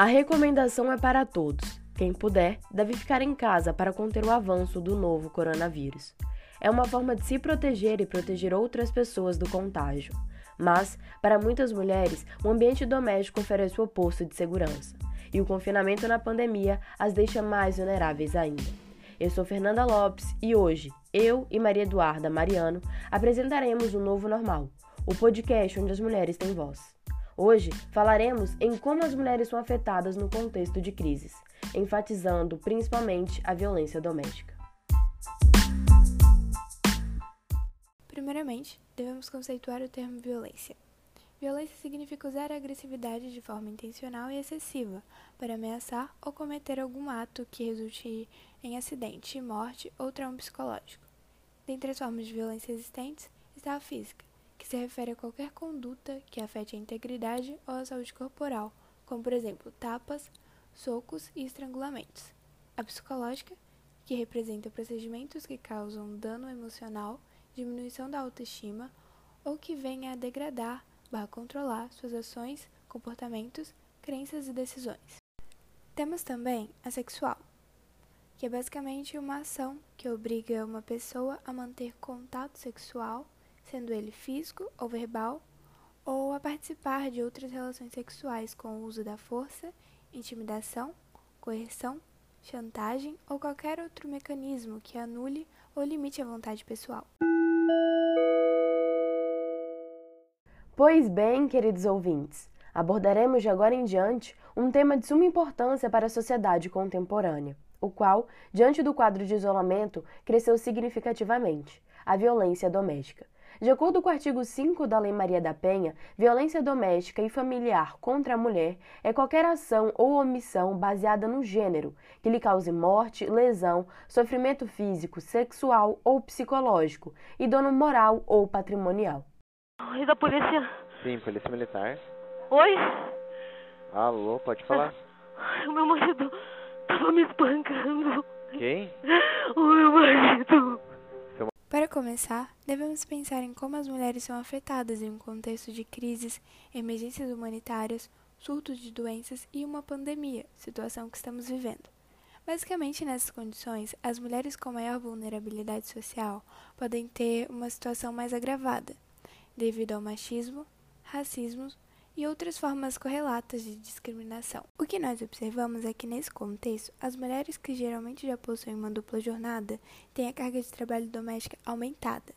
A recomendação é para todos. Quem puder, deve ficar em casa para conter o avanço do novo coronavírus. É uma forma de se proteger e proteger outras pessoas do contágio. Mas, para muitas mulheres, o ambiente doméstico oferece o oposto de segurança. E o confinamento na pandemia as deixa mais vulneráveis ainda. Eu sou Fernanda Lopes e hoje, eu e Maria Eduarda Mariano apresentaremos o Novo Normal, o podcast onde as mulheres têm voz. Hoje falaremos em como as mulheres são afetadas no contexto de crises, enfatizando principalmente a violência doméstica. Primeiramente, devemos conceituar o termo violência. Violência significa usar a agressividade de forma intencional e excessiva para ameaçar ou cometer algum ato que resulte em acidente, morte ou trauma psicológico. Dentre as formas de violência existentes está a física, que se refere a qualquer conduta que afete a integridade ou a saúde corporal, como por exemplo tapas, socos e estrangulamentos. A psicológica, que representa procedimentos que causam dano emocional, diminuição da autoestima ou que venha a degradar barra controlar suas ações, comportamentos, crenças e decisões. Temos também a sexual, que é basicamente uma ação que obriga uma pessoa a manter contato sexual, sendo ele físico ou verbal, ou a participar de outras relações sexuais com o uso da força, intimidação, coerção, chantagem ou qualquer outro mecanismo que anule ou limite a vontade pessoal. Pois bem, queridos ouvintes, abordaremos de agora em diante um tema de suma importância para a sociedade contemporânea, o qual, diante do quadro de isolamento, cresceu significativamente: a violência doméstica. De acordo com o artigo 5 da Lei Maria da Penha, violência doméstica e familiar contra a mulher é qualquer ação ou omissão baseada no gênero que lhe cause morte, lesão, sofrimento físico, sexual ou psicológico e dano moral ou patrimonial. Oi, da polícia. Sim, polícia militar. Oi? Alô, pode falar. O meu marido tava me espancando. Começar, devemos pensar em como as mulheres são afetadas em um contexto de crises, emergências humanitárias, surtos de doenças e uma pandemia, situação que estamos vivendo. Basicamente, nessas condições, as mulheres com maior vulnerabilidade social podem ter uma situação mais agravada, devido ao machismo, racismo e outras formas correlatas de discriminação. O que nós observamos é que, nesse contexto, as mulheres que geralmente já possuem uma dupla jornada têm a carga de trabalho doméstica aumentada.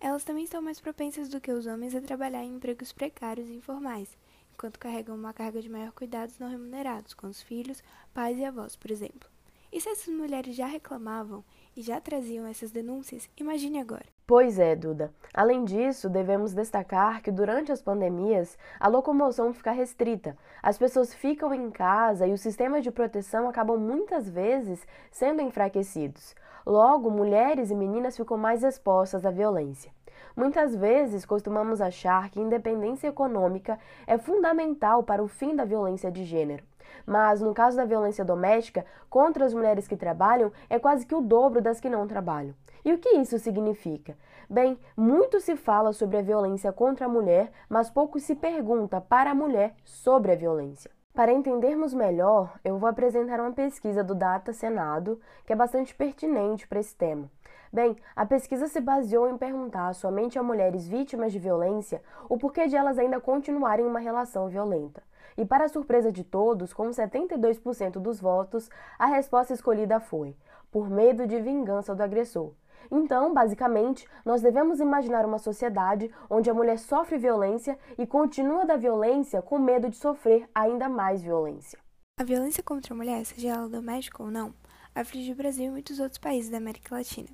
Elas também estão mais propensas do que os homens a trabalhar em empregos precários e informais, enquanto carregam uma carga de maior cuidados não remunerados com os filhos, pais e avós, por exemplo. E se essas mulheres já reclamavam e já traziam essas denúncias, imagine agora. Pois é, Duda. Além disso, devemos destacar que durante as pandemias a locomoção fica restrita. As pessoas ficam em casa e os sistemas de proteção acabam muitas vezes sendo enfraquecidos. Logo, mulheres e meninas ficam mais expostas à violência. Muitas vezes costumamos achar que independência econômica é fundamental para o fim da violência de gênero. Mas no caso da violência doméstica contra as mulheres que trabalham, é quase que o dobro das que não trabalham. E o que isso significa? Bem, muito se fala sobre a violência contra a mulher, mas pouco se pergunta para a mulher sobre a violência. Para entendermos melhor, eu vou apresentar uma pesquisa do Data Senado, que é bastante pertinente para esse tema. Bem, a pesquisa se baseou em perguntar somente a mulheres vítimas de violência o porquê de elas ainda continuarem uma relação violenta. E, para surpresa de todos, com 72% dos votos, a resposta escolhida foi: por medo de vingança do agressor. Então, basicamente, nós devemos imaginar uma sociedade onde a mulher sofre violência e continua da violência com medo de sofrer ainda mais violência. A violência contra a mulher, seja ela doméstica ou não, aflige o Brasil e muitos outros países da América Latina.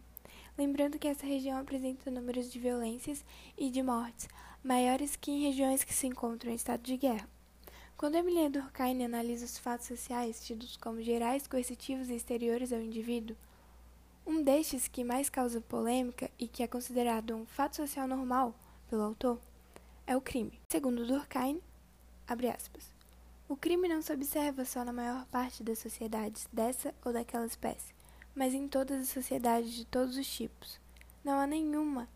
Lembrando que essa região apresenta números de violências e de mortes maiores que em regiões que se encontram em estado de guerra. Quando Emily Durkheim analisa os fatos sociais tidos como gerais, coercitivos e exteriores ao indivíduo, um destes que mais causa polêmica e que é considerado um fato social normal pelo autor é o crime. Segundo Durkheim, aspas, o crime não se observa só na maior parte das sociedades dessa ou daquela espécie, mas em todas as sociedades de todos os tipos. Não há nenhuma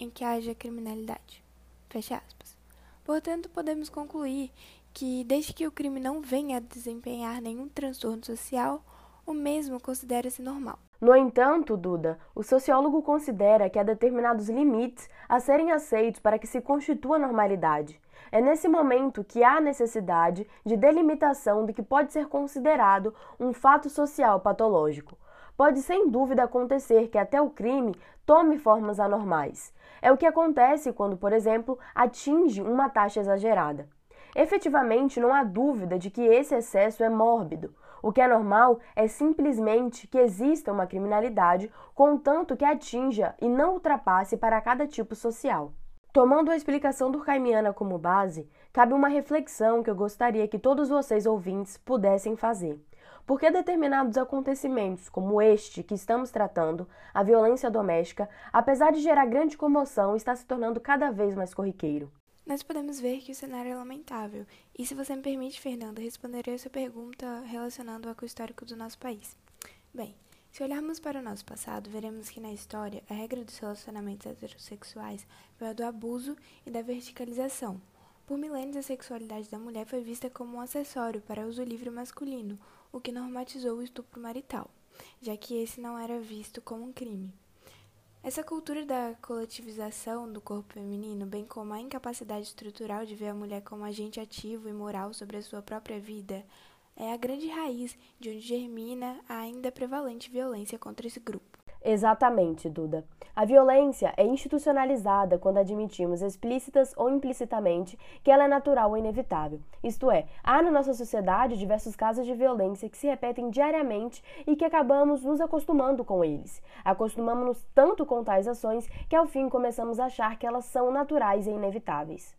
em que haja criminalidade. Fecha aspas. Portanto, podemos concluir que, desde que o crime não venha a desempenhar nenhum transtorno social, o mesmo considera-se normal. No entanto, Duda, o sociólogo considera que há determinados limites a serem aceitos para que se constitua normalidade. É nesse momento que há necessidade de delimitação do que pode ser considerado um fato social patológico. Pode sem dúvida acontecer que até o crime tome formas anormais. É o que acontece quando, por exemplo, atinge uma taxa exagerada. Efetivamente, não há dúvida de que esse excesso é mórbido. O que é normal é simplesmente que exista uma criminalidade, contanto que atinja e não ultrapasse para cada tipo social. Tomando a explicação durkheimiana como base, cabe uma reflexão que eu gostaria que todos vocês ouvintes pudessem fazer. Por que determinados acontecimentos, como este que estamos tratando, a violência doméstica, apesar de gerar grande comoção, está se tornando cada vez mais corriqueiro? Nós podemos ver que o cenário é lamentável, e se você me permite, Fernanda, responderei a sua pergunta relacionando-a com o histórico do nosso país. Bem, se olharmos para o nosso passado, veremos que na história a regra dos relacionamentos heterossexuais foi a do abuso e da verticalização. Por milênios, a sexualidade da mulher foi vista como um acessório para uso livre masculino, o que normatizou o estupro marital, já que esse não era visto como um crime. Essa cultura da coletivização do corpo feminino, bem como a incapacidade estrutural de ver a mulher como agente ativo e moral sobre a sua própria vida, é a grande raiz de onde germina a ainda prevalente violência contra esse grupo. Exatamente, Duda. A violência é institucionalizada quando admitimos explícitas ou implicitamente que ela é natural ou inevitável. Isto é, há na nossa sociedade diversos casos de violência que se repetem diariamente e que acabamos nos acostumando com eles. Acostumamos-nos tanto com tais ações que ao fim começamos a achar que elas são naturais e inevitáveis.